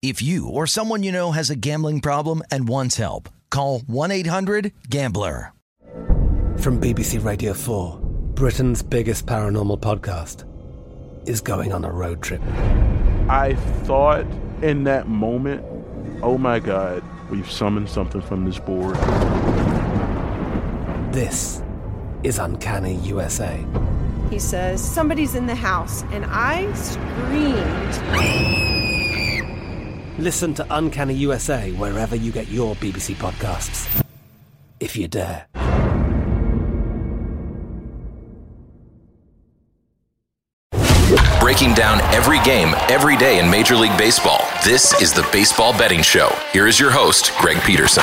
If you or someone you know has a gambling problem and wants help, call 1-800-GAMBLER. From BBC Radio 4, Britain's biggest paranormal podcast is going on a road trip. I thought in that moment, oh my God, we've summoned something from this board. This is Uncanny USA. He says, Somebody's in the house, and I screamed. Listen to Uncanny USA wherever you get your BBC podcasts, if you dare. Breaking down every game, every day in Major League Baseball, this is the Baseball Betting Show. Here is your host, Greg Peterson.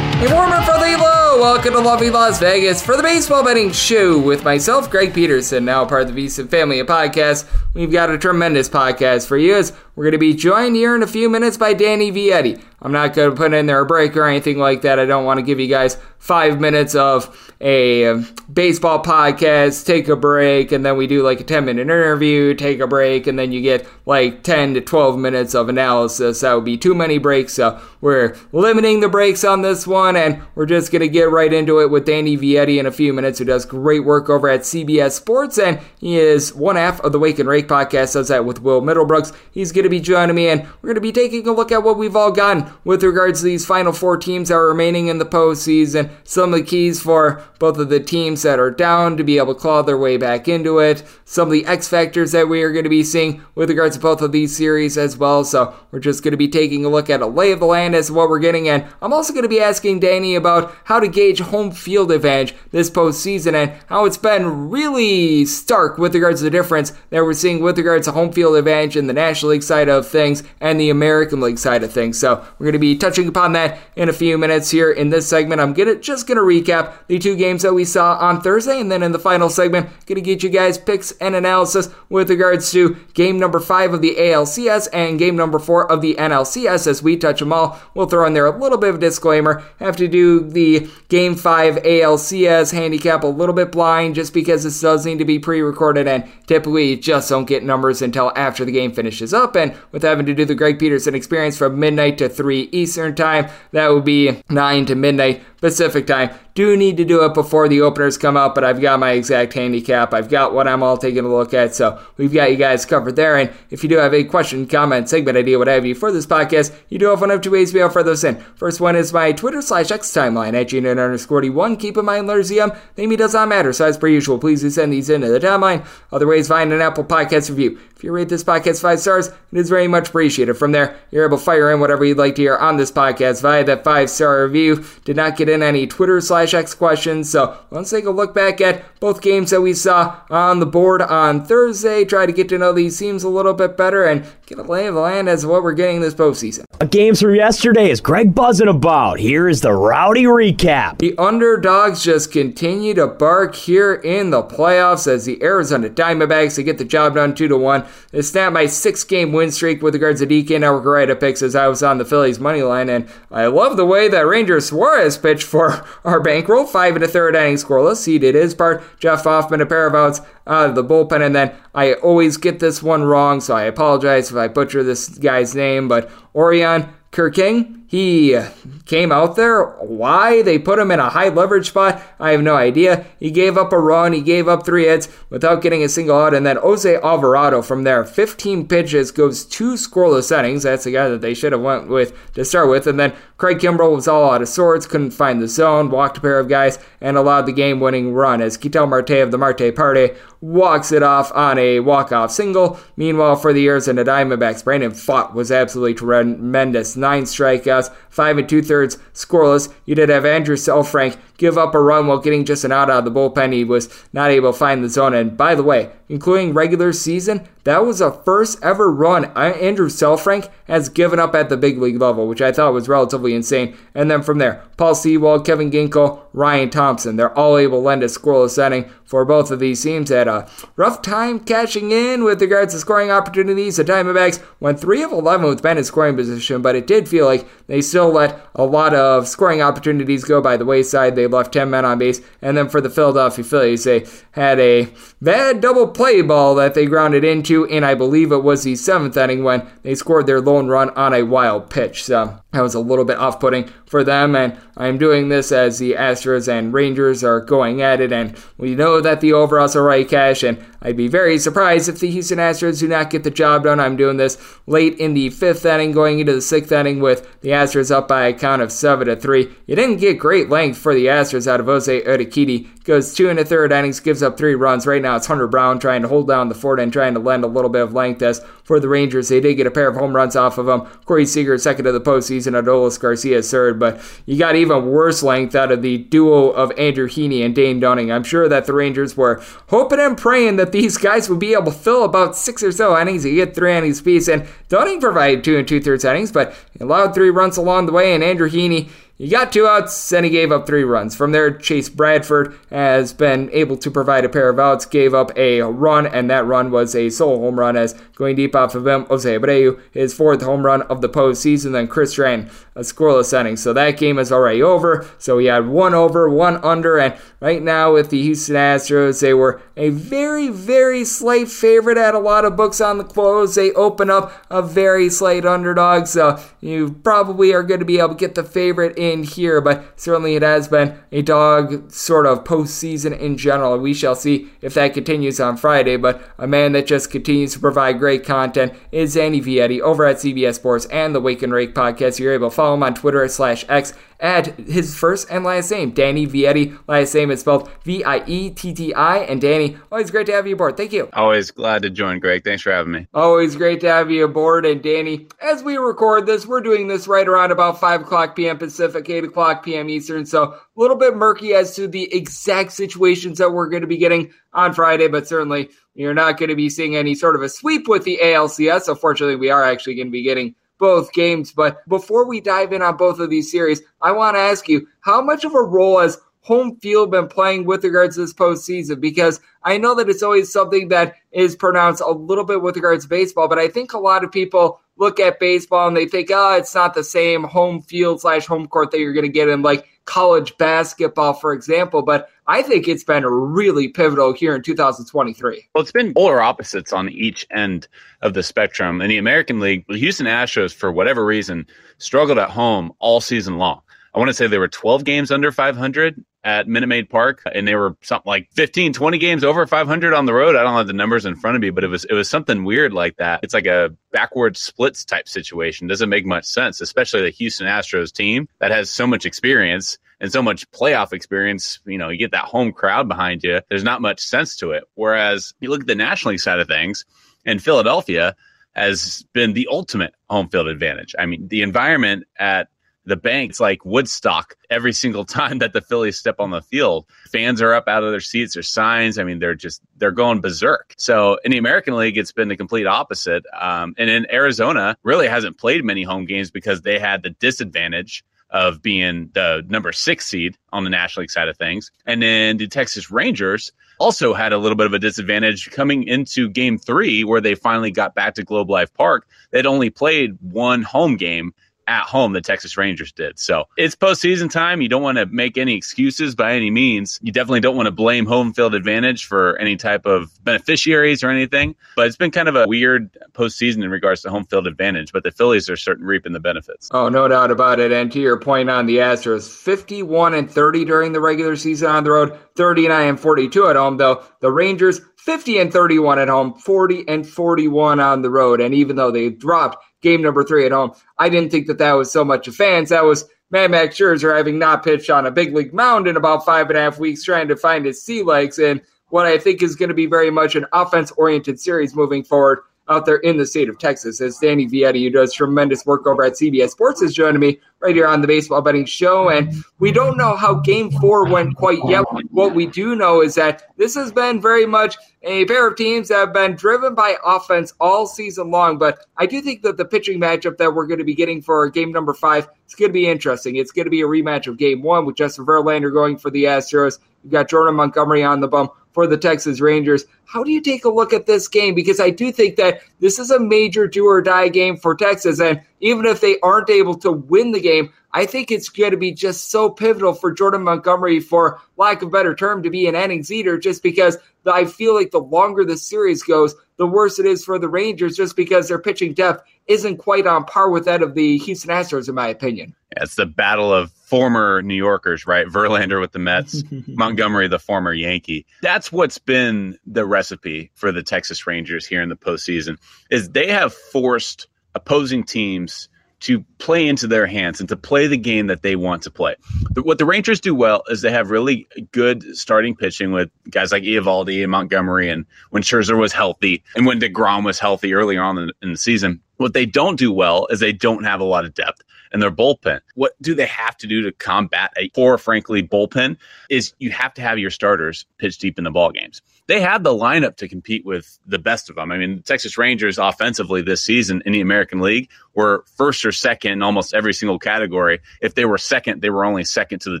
A warmer for the low. Welcome to lovely Las Vegas for the baseball betting show with myself, Greg Peterson, now part of the VSiN family of podcasts. We've got a tremendous podcast for you as we're going to be joined here in a few minutes by Danny Vietti. I'm not going to put in there a break or anything like that. I don't want to give you guys five minutes of a um, baseball podcast, take a break, and then we do like a 10 minute interview, take a break, and then you get like 10 to 12 minutes of analysis. That would be too many breaks. So we're limiting the breaks on this one, and we're just going to get right into it with Danny Vietti in a few minutes, who does great work over at CBS Sports, and he is one half of the Wake and Rake podcast, does that with Will Middlebrooks. He's going to be joining me, and we're going to be taking a look at what we've all gotten with regards to these final four teams that are remaining in the postseason, some of the keys for both of the teams that are down to be able to claw their way back into it, some of the X factors that we are going to be seeing with regards to both of these series as well. So we're just going to be taking a look at a lay of the land as to what we're getting, and I'm also going to be asking Danny about how to gauge home field advantage this postseason and how it's been really stark with regards to the difference that we're seeing with regards to home field advantage in the National League side of things and the American League side of things. So we're going to be touching upon that in a few minutes here in this segment. I'm gonna just going to recap the two games that we saw on Thursday, and then in the final segment, going to get you guys picks and analysis with regards to game number five of the ALCS and game number four of the NLCS. As we touch them all, we'll throw in there a little bit of a disclaimer. Have to do the game five ALCS handicap a little bit blind just because this does need to be pre-recorded, and typically you just don't get numbers until after the game finishes up. And with having to do the Greg Peterson experience from midnight to 3 Eastern time, that would be 9 to midnight Pacific time. Do need to do it before the openers come out, but I've got my exact handicap. I've got what I'm all taking a look at, so we've got you guys covered there. And if you do have a question, comment, segment idea, what have you for this podcast, you do have one of two ways to be able to those in. First one is my Twitter slash X timeline at GNN underscore D1. Keep in mind, letters EM, name does not matter, so as per usual, please do send these into the timeline. Other ways, find an Apple Podcast review. If you rate this podcast five stars, it is very much appreciated. From there, you're able to fire in whatever you'd like to hear on this podcast via that five star review. Did not get in any Twitter slash X questions, so let's take a look back at both games that we saw on the board on Thursday. Try to get to know these teams a little bit better and get a lay of the land as to what we're getting this postseason. Games from yesterday is Greg buzzing about. Here is the rowdy recap. The underdogs just continue to bark here in the playoffs as the Arizona Diamondbacks they get the job done two to one. They snap my six game win streak with regards to DK Network right up picks as I was on the Phillies money line, and I love the way that Ranger Suarez pitched for our bankroll. Five and a third inning scoreless. He did his part. Jeff Hoffman a pair of outs out of the bullpen, and then I always get this one wrong, so I apologize if I butcher this guy's name, but Orion Kerking he came out there. Why they put him in a high leverage spot, I have no idea. He gave up a run, he gave up three hits without getting a single out, and then Jose Alvarado from there, 15 pitches, goes two scoreless innings. That's the guy that they should have went with to start with, and then Craig Kimbrel was all out of sorts, couldn't find the zone, walked a pair of guys, and allowed the game winning run as Ketel Marte of the Marte Party walks it off on a walk-off single. Meanwhile, for the Arizona the Diamondbacks, Brandon Pfaadt was absolutely tremendous. Nine strikeouts, five and two-thirds scoreless. You did have Andrew Saalfrank give up a run while getting just an out out of the bullpen. He was not able to find the zone. And by the way, including regular season, that was a first ever run Andrew Saalfrank has given up at the big league level, which I thought was relatively insane. And then from there, Paul Sewald, Kevin Ginkel, Ryan Thompson, they're all able to lend a scoreless inning for both of these teams. Had a rough time catching in with regards to scoring opportunities. The Diamondbacks went 3 of 11 with Ben in scoring position, but it did feel like they still let a lot of scoring opportunities go by the wayside. They left 10 men on base. And then for the Philadelphia Phillies, they had a bad double play ball that they grounded into, and I believe it was the seventh inning when they scored their lone run on a wild pitch. So that was a little bit off putting for them, and I'm doing this as the Astros and Rangers are going at it, and we know that the over also right cash, and I'd be very surprised if the Houston Astros do not get the job done. I'm doing this late in the fifth inning, going into the sixth inning with the Astros up by a count of seven to three. You didn't get great length for the Astros out of Jose Urquidy. Goes two and a third innings, gives up three runs. Right now it's Hunter Brown trying to hold down the fort and trying to lend a little bit of length. As for the Rangers, they did get a pair of home runs off of them. Corey Seager second of the postseason, Adolis Garcia third, but you got even worse length out of the duo of Andrew Heaney and Dane Dunning. I'm sure that the Rangers were hoping and praying that these guys would be able to fill about six or so innings. You get three innings apiece, and Dunning provided two and two thirds innings, but allowed three runs along the way, and Andrew Heaney he got two outs, and he gave up three runs. From there, Chase Bradford has been able to provide a pair of outs, gave up a run, and that run was a solo home run as going deep off of him, Jose Abreu, his fourth home run of the postseason. Then Chris Stratton, a scoreless inning. So that game is already over. So we had one over, one under, and right now with the Houston Astros, they were a very, very slight favorite at a lot of books on the close. They open up a very slight underdog, so you probably are going to be able to get the favorite in in here, but certainly it has been a dog sort of postseason in general. We shall see if that continues on Friday, but a man that just continues to provide great content is Danny Vietti over at CBS Sports and the Wake and Rake podcast. You're able to follow him on Twitter slash X at his first and last name, Danny Vietti. Last name is spelled V I E T T I. And Danny, always great to have you aboard. Thank you. Always glad to join, Greg. Thanks for having me. Always great to have you aboard. And Danny, as we record this, we're doing this right around about 5 o'clock p.m. Pacific, 8 o'clock p.m. Eastern. So a little bit murky as to the exact situations that we're going to be getting on Friday, but certainly you're not going to be seeing any sort of a sweep with the ALCS. So fortunately, we are actually going to be getting both games. But before we dive in on both of these series, I want to ask you how much of a role has home field been playing with regards to this postseason? Because I know that it's always something that is pronounced a little bit with regards to baseball, but I think a lot of people look at baseball and they think, oh, it's not the same home field slash home court that you're going to get in like college basketball, for example. But I think it's been really pivotal here in 2023. Well, it's been polar opposites on each end of the spectrum. In the American League, the Houston Astros, for whatever reason, struggled at home all season long. I want to say they were 12 games under 500 at Minute Maid Park, and they were something like 15, 20 games over 500 on the road. I don't have the numbers in front of me, but it was it was something weird like that. It's like a backward splits type situation. Doesn't make much sense, especially the Houston Astros team that has so much experience and so much playoff experience, you know, you get that home crowd behind you. There's not much sense to it. Whereas you look at the National League side of things, and Philadelphia has been the ultimate home field advantage. I mean, the environment at the bank, it's like Woodstock every single time that the Phillies step on the field. Fans are up out of their seats, there's signs. I mean, they're just they're going berserk. So in the American League, it's been the complete opposite. Um, and in Arizona, really hasn't played many home games because they had the disadvantage of being the number six seed on the National League side of things. And then the Texas Rangers also had a little bit of a disadvantage coming into game three, where they finally got back to Globe Life Park. They'd only played one home game at home the Texas Rangers did. So it's postseason time. You don't want to make any excuses by any means. You definitely don't want to blame home field advantage for any type of beneficiaries or anything. But it's been kind of a weird postseason in regards to home field advantage. But the Phillies are certain reaping the benefits. Oh, no doubt about it. And to your point on the Astros, 51 and 30 during the regular season on the road, 39 and 42 at home, though. The Rangers 50 and 31 at home, 40 and 41 on the road. And even though they dropped game number three at home. I didn't think that that was so much of fans. That was Mad Max Scherzer having not pitched on a big league mound in about five and a half weeks, trying to find his sea legs in what I think is going to be very much an offense oriented series moving forward out there in the state of Texas. As Danny Vietti, who does tremendous work over at CBS Sports, is joining me right here on the Baseball Betting Show. And we don't know how game four went quite yet. What we do know is that this has been very much a pair of teams that have been driven by offense all season long. But I do think that the pitching matchup that we're going to be getting for game number five is going to be interesting. It's going to be a rematch of game one with Justin Verlander going for the Astros. You've got Jordan Montgomery on the bump for the Texas Rangers. How do you take a look at this game? Because I do think that this is a major do or die game for Texas. And even if they aren't able to win the game, I think it's going to be just so pivotal for Jordan Montgomery, for lack of a better term, to be an innings eater, just because I feel like the longer the series goes, the worse it is for the Rangers, just because their pitching depth isn't quite on par with that of the Houston Astros, in my opinion. Yeah, it's the battle of former New Yorkers, right? Verlander with the Mets, Montgomery, the former Yankee. That's what's been the recipe for the Texas Rangers here in the postseason. Is they have forced opposing teams to play into their hands and to play the game that they want to play. What the Rangers do well is they have really good starting pitching with guys like Eovaldi and Montgomery, and when Scherzer was healthy, and when Degrom was healthy earlier on in, in the season. What they don't do well is they don't have a lot of depth in their bullpen. What do they have to do to combat a poor, frankly, bullpen? Is you have to have your starters pitch deep in the ball games. They have the lineup to compete with the best of them. I mean, the Texas Rangers offensively this season in the American League were first or second in almost every single category. If they were second, they were only second to the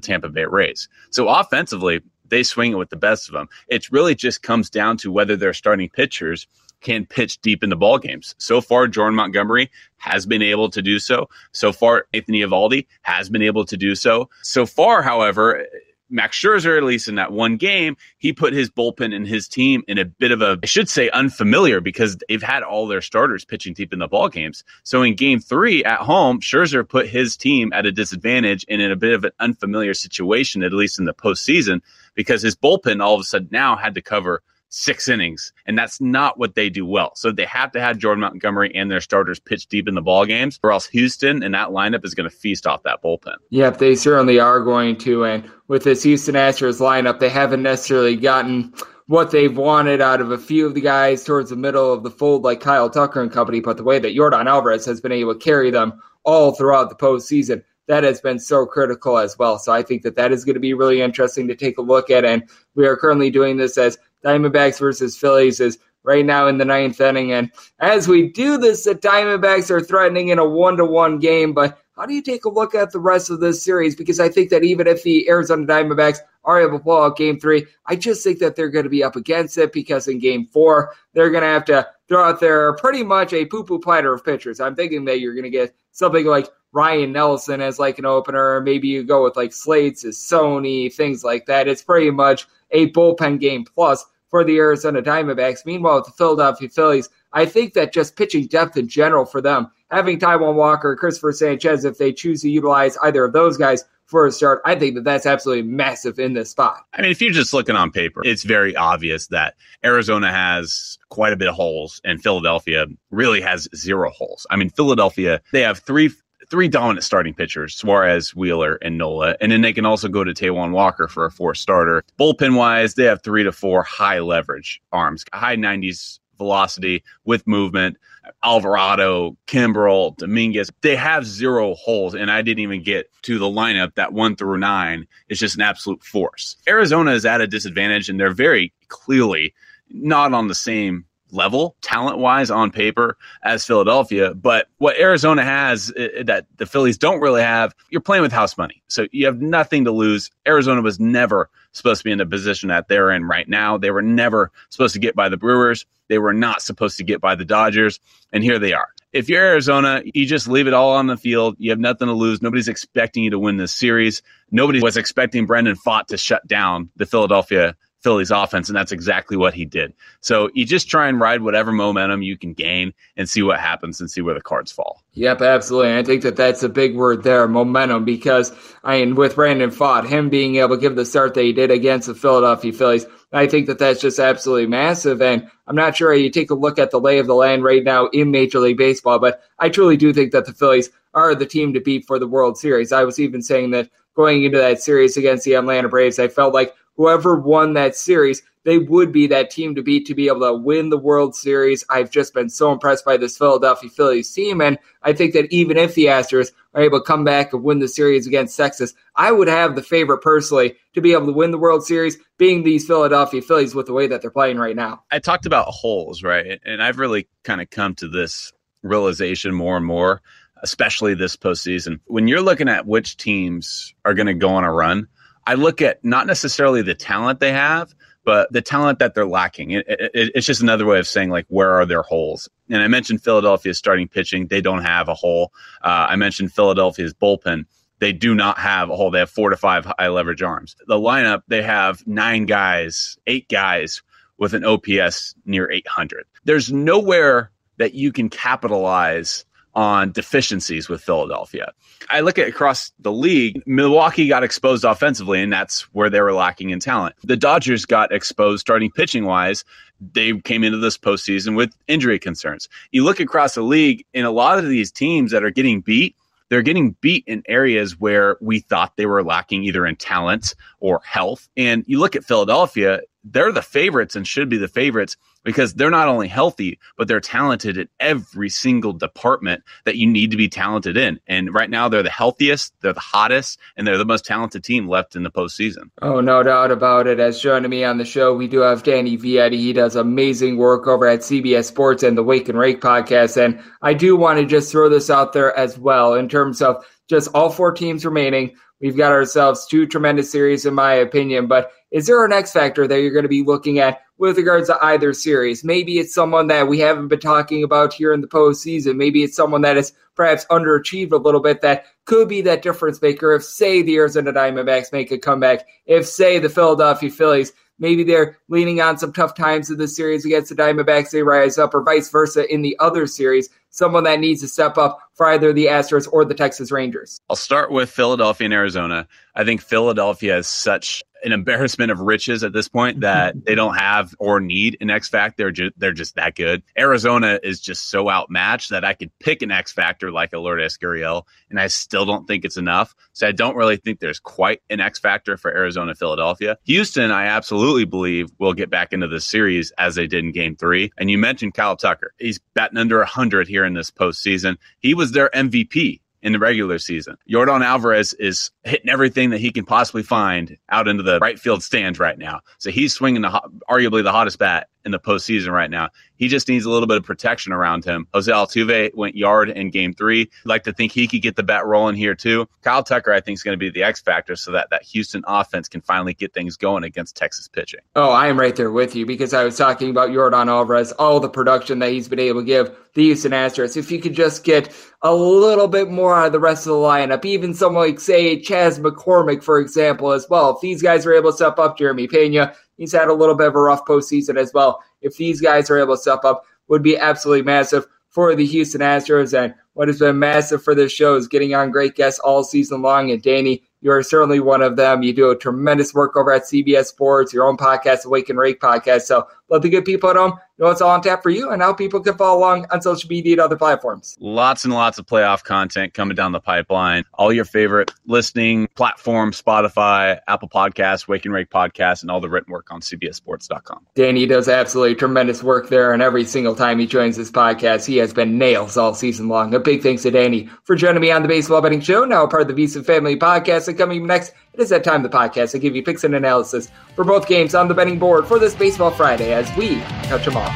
Tampa Bay Rays. So offensively, they swing it with the best of them. It really just comes down to whether they're starting pitchers can pitch deep in the ball games. So far, Jordan Montgomery has been able to do so. So far, Anthony Eovaldi has been able to do so. So far, however, Max Scherzer, at least in that one game, he put his bullpen and his team in a bit of a, I should say, unfamiliar because they've had all their starters pitching deep in the ball games. So in game three at home, Scherzer put his team at a disadvantage and in a bit of an unfamiliar situation, at least in the postseason, because his bullpen all of a sudden now had to cover six innings, and that's not what they do well. So they have to have Jordan Montgomery and their starters pitch deep in the ball games, or else Houston and that lineup is going to feast off that bullpen. Yep, they certainly are going to. And with this Houston Astros lineup, they haven't necessarily gotten what they've wanted out of a few of the guys towards the middle of the fold, like Kyle Tucker and company. But the way that Yordan Alvarez has been able to carry them all throughout the postseason, that has been so critical as well. So I think that that is going to be really interesting to take a look at. And we are currently doing this as Diamondbacks versus Phillies is right now in the ninth inning. And as we do this, the Diamondbacks are threatening in a one to one game. But how do you take a look at the rest of this series? Because I think that even if the Arizona Diamondbacks are able to pull out game three, I just think that they're going to be up against it because in game four, they're going to have to throw out there pretty much a poo poo platter of pitchers. I'm thinking that you're going to get something like Ryne Nelson as like an opener. Maybe you go with like Slade Cecconi, things like that. It's pretty much a bullpen game plus for the Arizona Diamondbacks. Meanwhile, with the Philadelphia Phillies, I think that just pitching depth in general for them, having Taijuan Walker, Christopher Sanchez, if they choose to utilize either of those guys for a start, I think that that's absolutely massive in this spot. I mean, if you're just looking on paper, it's very obvious that Arizona has quite a bit of holes and Philadelphia really has zero holes. I mean, Philadelphia, they have three three dominant starting pitchers, Suarez, Wheeler, and Nola. And then they can also go to Taijuan Walker for a four starter. Bullpen wise, they have three to four high leverage arms, high 90s velocity with movement. Alvarado, Kimbrel, Dominguez, they have zero holes. And I didn't even get to the lineup that one through nine is just an absolute force. Arizona is at a disadvantage and they're very clearly not on the same level, talent wise, on paper as Philadelphia. But what Arizona has uh, that the Phillies don't really have, you're playing with house money. So you have nothing to lose. Arizona was never supposed to be in the position that they're in right now. They were never supposed to get by the Brewers. They were not supposed to get by the Dodgers. And here they are. If you're Arizona, you just leave it all on the field. You have nothing to lose. Nobody's expecting you to win this series. Nobody was expecting Brandon Pfaadt to shut down the Philadelphia Phillies offense, and that's exactly what he did. So you just try and ride whatever momentum you can gain and see what happens and see where the cards fall. Yep, absolutely. I think that that's a big word there, momentum, because I mean, with Brandon Pfaadt, him being able to give the start that he did against the Philadelphia Phillies, I think that that's just absolutely massive. And I'm not sure you take a look at the lay of the land right now in Major League Baseball, but I truly do think that the Phillies are the team to beat for the World Series. I was even saying that going into that series against the Atlanta Braves, I felt like whoever won that series, they would be that team to beat to be able to win the World Series. I've just been so impressed by this Philadelphia Phillies team. And I think that even if the Astros are able to come back and win the series against Texas, I would have the favorite personally to be able to win the World Series being these Philadelphia Phillies with the way that they're playing right now. I talked about holes, right? And I've really kind of come to this realization more and more, especially this postseason. When you're looking at which teams are going to go on a run, I look at not necessarily the talent they have, but the talent that they're lacking. It, it, it's just another way of saying like where are their holes. And I mentioned Philadelphia's starting pitching; they don't have a hole. Uh, I mentioned Philadelphia's bullpen; they do not have a hole. They have four to five high leverage arms. The lineup they have nine guys, eight guys with an OPS near 800. There's nowhere that you can capitalize on deficiencies with Philadelphia. I look at across the league, Milwaukee got exposed offensively, and that's where they were lacking in talent. The Dodgers got exposed starting pitching wise. They came into this postseason with injury concerns. You look across the league, in a lot of these teams that are getting beat, they're getting beat in areas where we thought they were lacking either in talent or health. And you look at Philadelphia, they're the favorites and should be the favorites because they're not only healthy, but they're talented in every single department that you need to be talented in. And right now, they're the healthiest, they're the hottest, and they're the most talented team left in the postseason. Oh, no doubt about it. As joining me on the show, we do have Danny Vietti. He does amazing work over at CBS Sports and the Wake and Rake podcast. And I do want to just throw this out there as well in terms of just all four teams remaining. We've got ourselves two tremendous series, in my opinion. But is there an X factor that you're going to be looking at with regards to either series? Maybe it's someone that we haven't been talking about here in the postseason. Maybe it's someone that is perhaps underachieved a little bit that could be that difference maker if, say, the Arizona Diamondbacks make a comeback. If, say, the Philadelphia Phillies maybe they're leaning on some tough times in the series against the Diamondbacks, they rise up, or vice versa in the other series someone that needs to step up for either the Astros or the Texas Rangers? I'll start with Philadelphia and Arizona. I think Philadelphia is such an embarrassment of riches at this point that they don't have or need an X factor. They're just, they're just that good. Arizona is just so outmatched that I could pick an X factor like a Lourdes Gurriel, and I still don't think it's enough. So I don't really think there's quite an X factor for Arizona, Philadelphia. Houston, I absolutely believe will get back into the series as they did in Game Three. And you mentioned Kyle Tucker. He's batting under 100 here in this postseason. He was their MVP in the regular season. Yordan Alvarez is hitting everything that he can possibly find out into the right field stands right now. So he's swinging the arguably the hottest bat in the postseason right now. He just needs a little bit of protection around him. Jose Altuve went yard in game three. I'd like to think he could get the bat rolling here too. Kyle Tucker, I think, is going to be the X factor so that that Houston offense can finally get things going against Texas pitching. Oh, I am right there with you because I was talking about Yordan Alvarez, all the production that he's been able to give the Houston Astros. If you could just get a little bit more out of the rest of the lineup, even someone like, say, Chas McCormick, for example, as well. If these guys are able to step up, Jeremy Pena, He's had a little bit of a rough postseason as well. If these guys are able to step up, would be absolutely massive for the Houston Astros. And what has been massive for this show is getting on great guests all season long. And Danny, you are certainly one of them. You do a tremendous work over at CBS Sports, your own podcast, Awake and Rake podcast. So let the good people at home know what's all on tap for you and how people can follow along on social media and other platforms. Lots and lots of playoff content coming down the pipeline. All your favorite listening platforms, Spotify, Apple Podcasts, Wake and Rake Podcasts, and all the written work on CBSSports.com. Danny does absolutely tremendous work there, and every single time he joins this podcast, he has been nails all season long. A big thanks to Danny for joining me on the Baseball Betting Show, now a part of the VSiN Family Podcast. And coming next, it is that time of the podcast to give you picks and analysis for both games on the betting board for this Baseball Friday as we touch them all.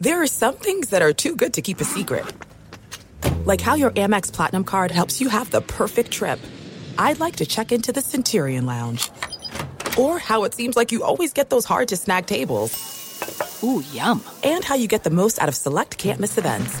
There are some things that are too good to keep a secret. Like how your Amex Platinum card helps you have the perfect trip. I'd like to check into the Centurion Lounge. Or how it seems like you always get those hard to snag tables. Ooh, yum. And how you get the most out of select can't miss events.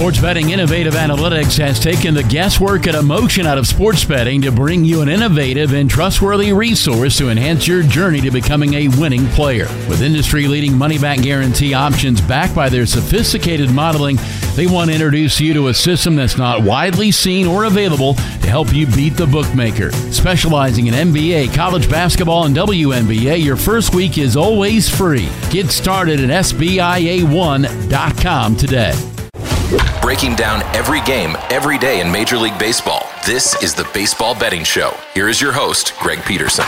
Sports Betting Innovative Analytics has taken the guesswork and emotion out of sports betting to bring you an innovative and trustworthy resource to enhance your journey to becoming a winning player. With industry leading money back guarantee options backed by their sophisticated modeling, they want to introduce you to a system that's not widely seen or available to help you beat the bookmaker. Specializing in NBA, college basketball, and WNBA, your first week is always free. Get started at SBIA1.com today. Breaking down every game, every day in Major League Baseball. This is the Baseball Betting Show. Here is your host, Greg Peterson.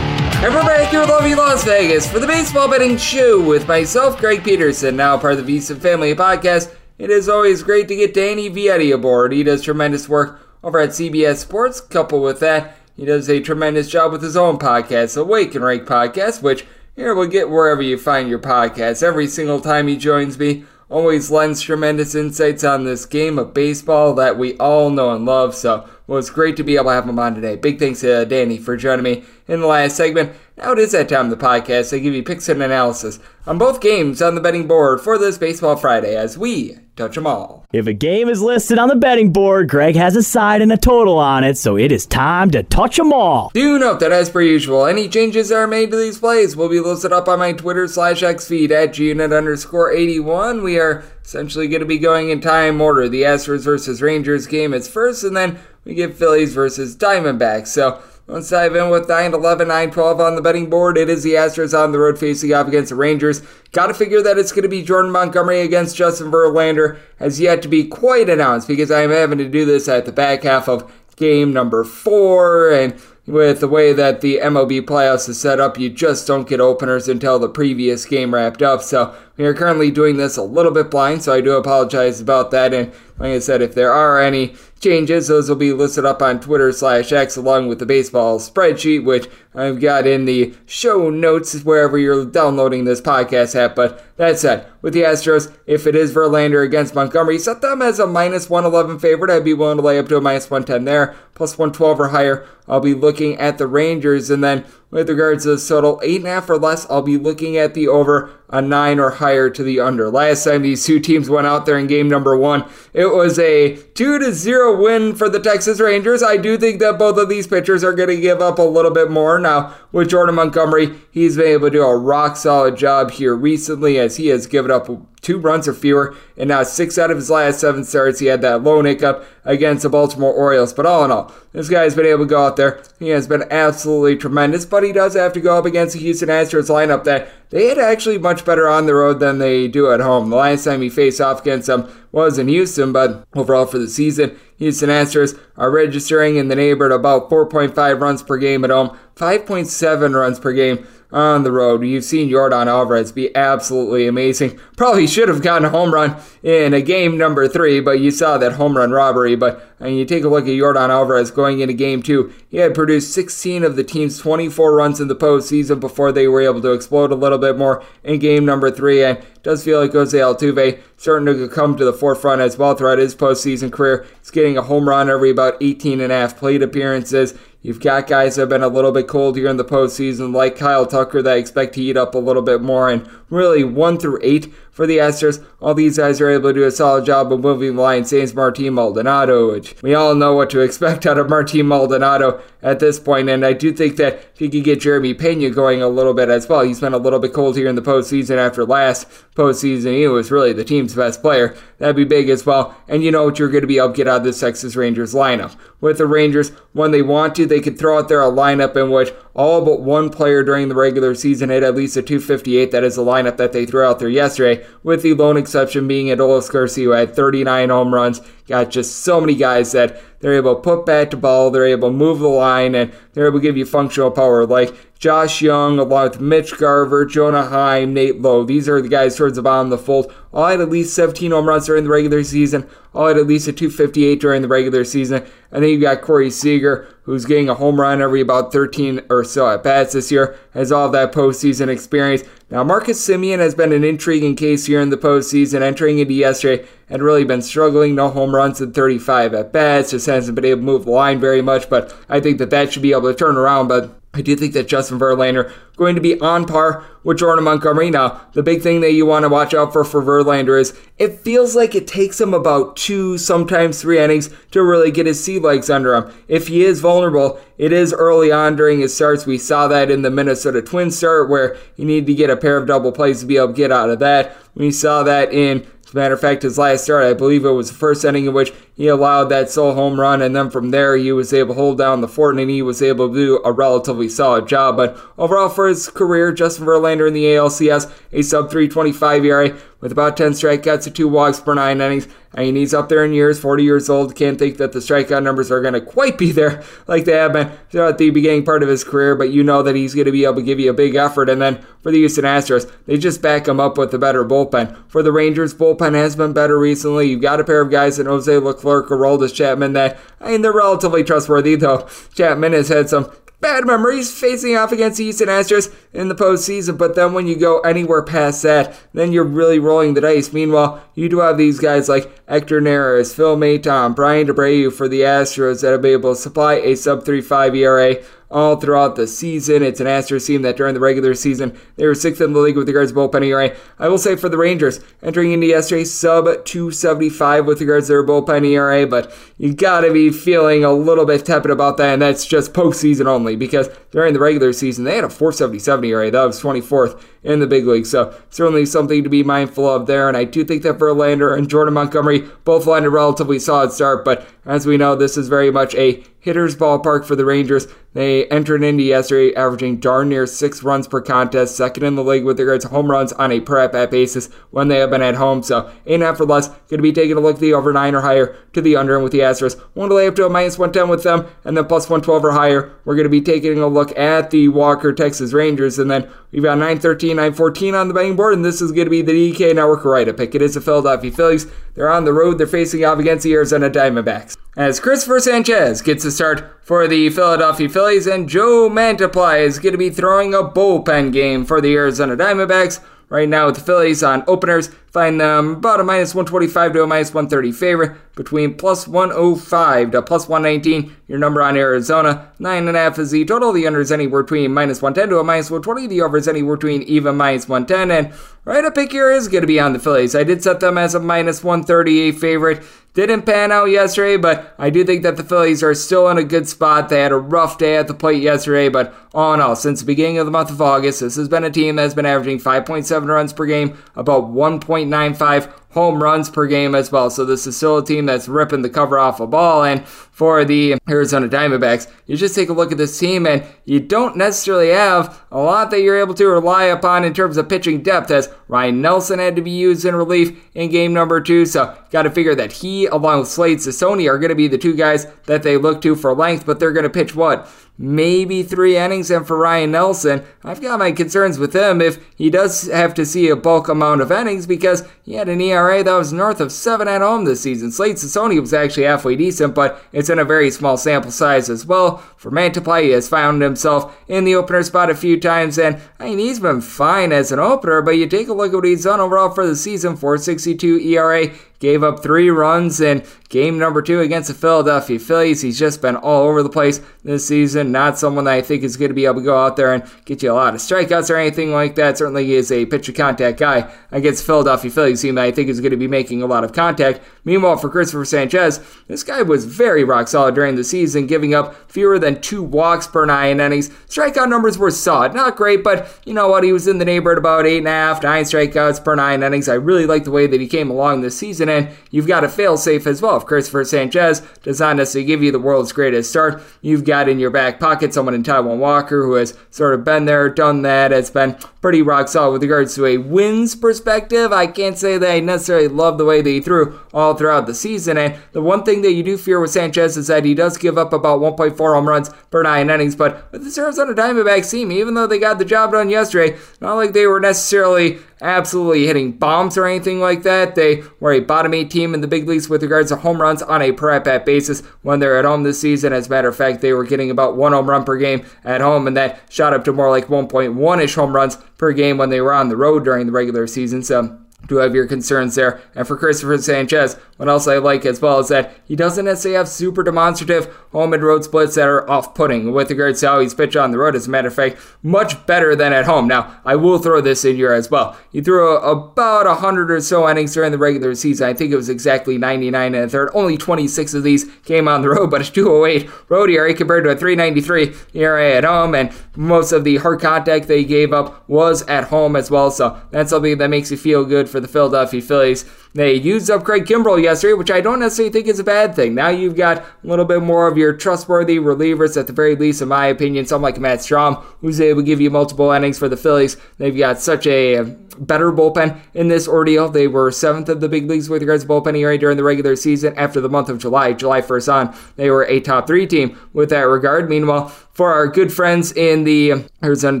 We're back here in lovely Las Vegas for the Baseball Betting Show with myself, Greg Peterson, now part of the VSiN Family Podcast. It is always great to get Danny Vietti aboard. He does tremendous work over at CBS Sports. Coupled with that, he does a tremendous job with his own podcast, the Wake and Rake Podcast, which here we'll get wherever you find your podcasts. Every single time he joins me, always lends tremendous insights on this game of baseball that we all know and love. So well, it's great to be able to have him on today. Big thanks to Danny for joining me in the last segment. Now it is that time of the podcast. I give you picks and analysis on both games on the betting board for this Baseball Friday as we touch them all. If a game is listed on the betting board, Greg has a side and a total on it, so it is time to touch them all. Do note that, as per usual, any changes that are made to these plays will be listed up on my Twitter slash X feed at gunit underscore 81. We are essentially going to be going in time order. The Astros versus Rangers game is first, and then we get Phillies versus Diamondbacks. So let's dive in with 9 11, 9 12 on the betting board. It is the Astros on the road facing off against the Rangers. Got to figure that it's going to be Jordan Montgomery against Justin Verlander. Has yet to be quite announced because I am having to do this at the back half of game number four. And with the way that the MLB playoffs is set up, you just don't get openers until the previous game wrapped up. So we are currently doing this a little bit blind, so I do apologize about that. And like I said, if there are any changes, those will be listed up on Twitter slash X along with the baseball spreadsheet, which I've got in the show notes wherever you're downloading this podcast at. But that said, with the Astros, if it is Verlander against Montgomery, set them as a minus 111 favorite. I'd be willing to lay up to a minus 110 there, plus 112 or higher. I'll be looking at the Rangers, and then with regards to the total, eight and a half or less, I'll be looking at the over a nine or higher to the under. Last time these two teams went out there in game number one, it was a two to zero win for the Texas Rangers. I do think that both of these pitchers are going to give up a little bit more now. With Jordan Montgomery, he's been able to do a rock solid job here recently as he has given up two runs or fewer, and now six out of his last seven starts, he had that lone hiccup against the Baltimore Orioles. But all in all, this guy has been able to go out there. He has been absolutely tremendous, but he does have to go up against the Houston Astros lineup that they had actually much better on the road than they do at home. The last time he faced off against them was in Houston, but overall for the season, Houston Astros are registering in the neighborhood about 4.5 runs per game at home, 5.7 runs per game on the road. You've seen Yordan Alvarez be absolutely amazing. Probably should have gotten a home run in a game number three, but you saw that home run robbery. But and you take a look at Yordan Alvarez going into game two, he had produced 16 of the team's 24 runs in the postseason before they were able to explode a little bit more in game number three. And does feel like Jose Altuve starting to come to the forefront as well throughout his postseason career. He's getting a home run every about 18 and a half plate appearances. You've got guys that have been a little bit cold here in the postseason, like Kyle Tucker, that expect to eat up a little bit more. And really, one through eight for the Astros, all these guys are able to do a solid job of moving the line. Saints Martin Maldonado, which we all know what to expect out of Martin Maldonado at this point. And I do think that if you could get Jeremy Pena going a little bit as well, he's been a little bit cold here in the postseason after last postseason. He was really the team's best player. That'd be big as well. And you know what you're going to be able to get out of this Texas Rangers lineup. With the Rangers, when they want to, they could throw out there a lineup in which all but one player during the regular season hit at least a 258. That is the lineup that they threw out there yesterday, with the lone exception being Adolis Garcia, who had 39 home runs. Got just so many guys that they're able to put back the ball, they're able to move the line, and they're able to give you functional power. Like Josh Jung, along with Mitch Garver, Jonah Heim, Nate Lowe. These are the guys towards the bottom of the fold. All had at least 17 home runs during the regular season. All had at least a 258 during the regular season. And then you've got Corey Seager, who's getting a home run every about 13 or so at bats this year, has all that postseason experience. Now, Marcus Semien has been an intriguing case here in the postseason, entering into yesterday, and really been struggling. No home runs in 35 at bats, just hasn't been able to move the line very much, but I think that that should be able to turn around. But I do think that Justin Verlander going to be on par with Jordan Montgomery. Now, the big thing that you want to watch out for for Verlander is it feels like it takes him about two, sometimes three innings to really get his sea legs under him. If he is vulnerable, it is early on during his starts. We saw that in the Minnesota Twins start where he needed to get a pair of double plays to be able to get out of that. We saw that in as a matter of fact, his last start, I believe it was the first inning in which he allowed that sole home run, and then from there he was able to hold down the fort, and he was able to do a relatively solid job. But overall, for his career, Justin Verlander in the ALCS, a sub 325 ERA with about 10 strikeouts and two walks per nine innings. Mean, he's up there in years, 40 years old. Can't think that the strikeout numbers are going to quite be there like they have been throughout the beginning part of his career, but you know that he's going to be able to give you a big effort. And then for the Houston Astros, they just back him up with a better bullpen. For the Rangers, bullpen has been better recently. You've got a pair of guys in Jose Leclerc, Aroldis Chapman that, I mean, they're relatively trustworthy, though. Chapman has had some bad memories facing off against the Houston Astros in the postseason. But then when you go anywhere past that, then you're really rolling the dice. Meanwhile, you do have these guys like Hector Neris, Phil Maton, Brian DeAbreu for the Astros that will be able to supply a sub 3.5 ERA all throughout the season. It's an Astros team that during the regular season they were sixth in the league with regards to bullpen ERA. I will say for the Rangers entering into yesterday sub 275 with regards to their bullpen ERA, but you gotta be feeling a little bit tepid about that, and that's just postseason only because during the regular season they had a 477 ERA. That was 24th in the big league. So certainly something to be mindful of there. And I do think that Verlander and Jordan Montgomery both landed relatively solid start, but as we know, this is very much a hitter's ballpark for the Rangers. They entered into yesterday averaging darn near six runs per contest, second in the league with regards to home runs on a per at bat basis when they have been at home. So half or less. Going to be taking a look at the over nine or higher to the under and with the Astros. One to lay up to a minus 110 with them, and then plus 112 or higher. We're going to be taking a look at the Walker Texas Rangers, and then we've got 913, 914 on the betting board, and this is going to be the DK Network right a pick. It is the Philadelphia Phillies. They're on the road. They're facing off against the Arizona Diamondbacks. As Christopher Sanchez gets the start for the Philadelphia Phillies, and Joe Mantiply is going to be throwing a bullpen game for the Arizona Diamondbacks. Right now with the Phillies on openers, find them about a minus 125 to a minus 130 favorite, between plus 105 to plus 119. Your number on Arizona, 9.5 is the total. The under is anywhere between minus 110 to a minus 120. The over is anywhere between even minus 110. And right up pick here is going to be on the Phillies. I did set them as a minus 138 favorite. Didn't pan out yesterday, but I do think that the Phillies are still in a good spot. They had a rough day at the plate yesterday, but all in all, since the beginning of the month of August, this has been a team that's been averaging 5.7 runs per game, about 1.95 home runs per game as well. So this is still a team that's ripping the cover off a ball. And for the Arizona Diamondbacks, you just take a look at this team and you don't necessarily have a lot that you're able to rely upon in terms of pitching depth as Ryan Nelson had to be used in relief in game number two. So got to figure that he, along with Slade Cecconi, are going to be the two guys that they look to for length, but they're going to pitch what? Maybe three innings. And for Ryan Nelson, I've got my concerns with him if he does have to see a bulk amount of innings because he had an ERA that was north of seven at home this season. Slade Cecconi was actually halfway decent, but it's in a very small sample size as well. For Mantiply, he has found himself in the opener spot a few times, and I mean, he's been fine as an opener, but you take a look at what he's done overall for the season 462 ERA gave up three runs in game number two against the Philadelphia Phillies. He's just been all over the place this season. Not someone that I think is going to be able to go out there and get you a lot of strikeouts or anything like that. Certainly, he is a pitcher contact guy against Philadelphia Phillies team that I think is going to be making a lot of contact. Meanwhile, for Cristopher Sanchez, this guy was very rock solid during the season, giving up fewer than two walks per nine innings. Strikeout numbers were solid, not great, but you know what? He was in the neighborhood about eight and a half, nine strikeouts per nine innings. I really like the way that he came along this season you've got a fail safe as well. If Cristopher Sanchez does not necessarily give you the world's greatest start, you've got in your back pocket someone in Taijuan Walker who has sort of been there, done that, has been pretty rock solid with regards to a wins perspective. I can't say that I necessarily love the way that he threw all throughout the season. And the one thing that you do fear with Sanchez is that he does give up about 1.4 home runs per nine innings. But with the Arizona Diamondbacks team, even though they got the job done yesterday, not like they were necessarily absolutely hitting bombs or anything like that. They were a bottom eight team in the big leagues with regards to home runs on a per at bat basis when they're at home this season. As a matter of fact, they were getting about one home run per game at home, and that shot up to more like 1.1 ish home runs per game when they were on the road during the regular season. So, do have your concerns there. And for Cristopher Sanchez, what else I like as well is that he doesn't necessarily have super demonstrative home and road splits that are off putting with regards to how he's pitched on the road. As a matter of fact, much better than at home. Now, I will throw this in here as well. He threw a, about 100 or so innings during the regular season. I think it was exactly 99 and a third. Only 26 of these came on the road, but it's 208 road ERA compared to a 393 ERA at home. And most of the hard contact they gave up was at home as well. So that's something that makes you feel good for the Philadelphia Phillies. They used up Craig Kimbrel yesterday, which I don't necessarily think is a bad thing. Now you've got a little bit more of your trustworthy relievers, at the very least, in my opinion. Someone like Matt Strahm, who's able to give you multiple innings for the Phillies. They've got such a better bullpen in this ordeal. They were seventh of the big leagues with regards to bullpen ERA during the regular season. After the month of July, July 1st on, they were a top three team with that regard. Meanwhile, for our good friends in the Arizona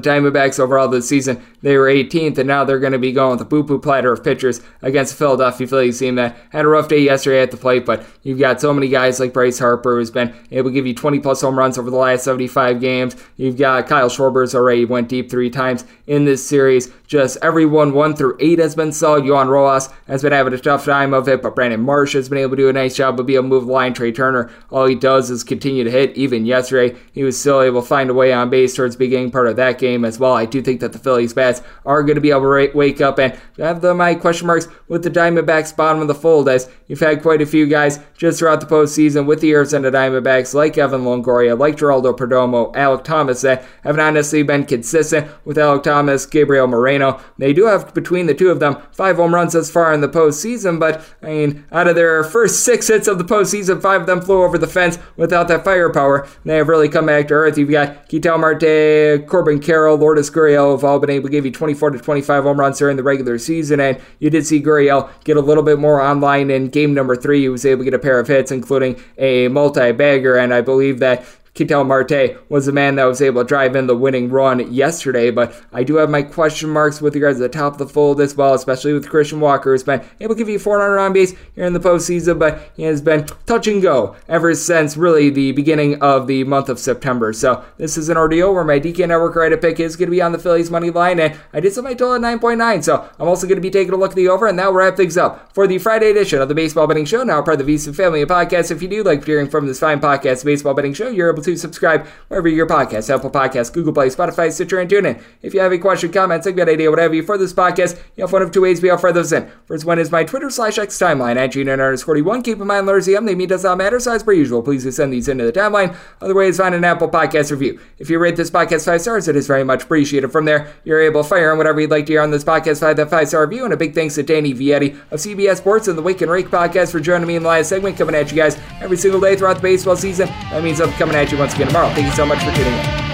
Diamondbacks overall this season, they were 18th, and now they're going to be going with a boo-boo platter of pitchers against the Philadelphia Phillies team that had a rough day yesterday at the plate, but you've got so many guys like Bryce Harper who's been able to give you 20 plus home runs over the last 75 games. You've got Kyle Schwarber's already went deep three times in this series. Just everyone one through eight has been solid. Johan Rojas has been having a tough time of it, but Brandon Marsh has been able to do a nice job of being able to move the line. Trea Turner, all he does is continue to hit. Even yesterday, he was still able to find a way on base towards beginning part of that game as well. I do think that the Phillies bats are going to be able to wake up and have the my question marks with the Diamondbacks bottom of the fold as you've had quite a few guys just throughout the postseason with the Arizona Diamondbacks like Evan Longoria, like Geraldo Perdomo, Alek Thomas that have not necessarily been consistent with Alek Thomas, Gabriel Moreno they do have between the two of them five home runs thus far in the postseason, but I mean, out of their first six hits of the postseason, five of them flew over the fence without that firepower. They have really come back to earth. You've got Ketel Marte, Corbin Carroll, Lourdes Gurriel have all been able to give you 24 to 25 home runs during the regular season, and you did see Gurriel get a little bit more online in game number three. He was able to get a pair of hits, including a multi-bagger, and I believe that Ketel Marte was the man that was able to drive in the winning run yesterday, but I do have my question marks with regards to the top of the fold as well, especially with Christian Walker, who's been able to give you 400 on base here in the postseason, but he has been touch and go ever since really the beginning of the month of September. So this is an ordeal where my DK Network right pick is going to be on the Phillies money line, and I did set my total at 9.9, so I'm also going to be taking a look at the over, and that will wrap things up for the Friday edition of the Baseball Betting Show, now part of the VSiN Family Podcast. If you do like hearing from this fine podcast, Baseball Betting Show, you're able to subscribe wherever your podcast, Apple Podcasts, Google Play, Spotify, Stitcher, and TuneIn. If you have a question, comment, good idea, whatever you for this podcast, you have one of two ways we offer those in. First one is my Twitter slash X timeline at Gene underscore 41. Keep in mind, letters EM, they mean does not matter, so as per usual, please send these into the timeline. Other way is find an Apple Podcast review. If you rate this podcast five stars, it is very much appreciated. From there, you're able to fire on whatever you'd like to hear on this podcast, five that five star review, and a big thanks to Danny Vietti of CBS Sports and the Wake and Rake podcast for joining me in the last segment, coming at you guys every single day throughout the baseball season. That means I'm coming at you once again tomorrow. Thank you so much for tuning in.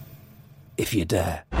if you dare.